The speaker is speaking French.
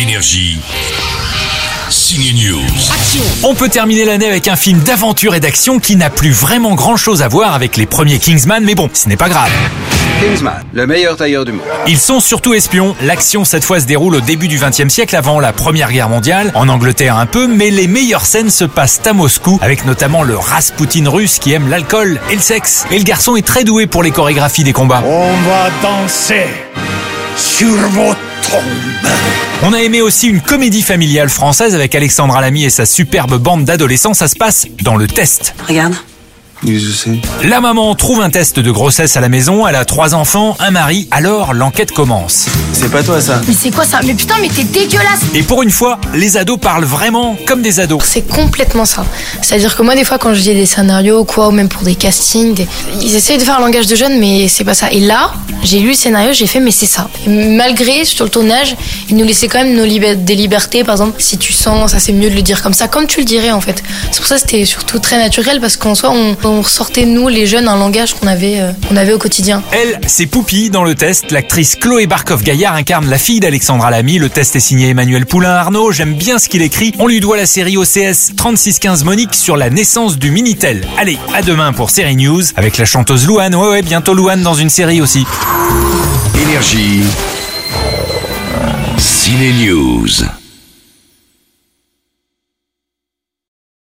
Énergie. News. On peut terminer l'année avec un film d'aventure et d'action qui n'a plus vraiment grand chose à voir avec les premiers Kingsman, mais bon, ce n'est pas grave. Kingsman, le meilleur tailleur du monde. Ils sont surtout espions. L'action cette fois se déroule au début du XXe siècle avant la Première Guerre mondiale, en Angleterre un peu, mais les meilleures scènes se passent à Moscou, avec notamment le Rasputin russe qui aime l'alcool et le sexe. Et le garçon est très doué pour les chorégraphies des combats. On va danser sur vos On a aimé aussi une comédie familiale française avec Alexandra Lamy et sa superbe bande d'adolescents. Ça se passe dans le test. Regarde. La maman trouve un test de grossesse à la maison, elle a trois enfants, un mari, alors l'enquête commence. C'est pas toi ça Mais c'est quoi ça? Mais putain, mais t'es dégueulasse Et pour une fois, les ados parlent vraiment comme des ados. C'est complètement ça. C'est-à-dire que moi, des fois, quand je lis des scénarios, quoi, ou même pour des castings, des- ils essayent de faire un langage de jeunes, mais c'est pas ça. Et là, j'ai lu le scénario, j'ai fait, mais c'est ça. Et malgré, sur le tournage, ils nous laissaient quand même nos des libertés. Par exemple, si tu sens, ça c'est mieux de le dire comme ça, comme tu le dirais en fait. C'est pour ça que c'était surtout très naturel, parce qu'en soi, on, on ressortait, nous, les jeunes, un langage qu'on avait, euh, qu'on avait au quotidien. Elle, c'est Poupie dans le test. L'actrice Chloé Barkov-Gaillard incarne la fille d'Alexandra Lamy. Le test est signé Emmanuel Poulain-Arnaud. J'aime bien ce qu'il écrit. On lui doit la série OCS 3615 Monique sur la naissance du Minitel. Allez, à demain pour Série News avec la chanteuse Louane. Ouais, ouais, bientôt Louane dans une série aussi. Énergie. Ciné News.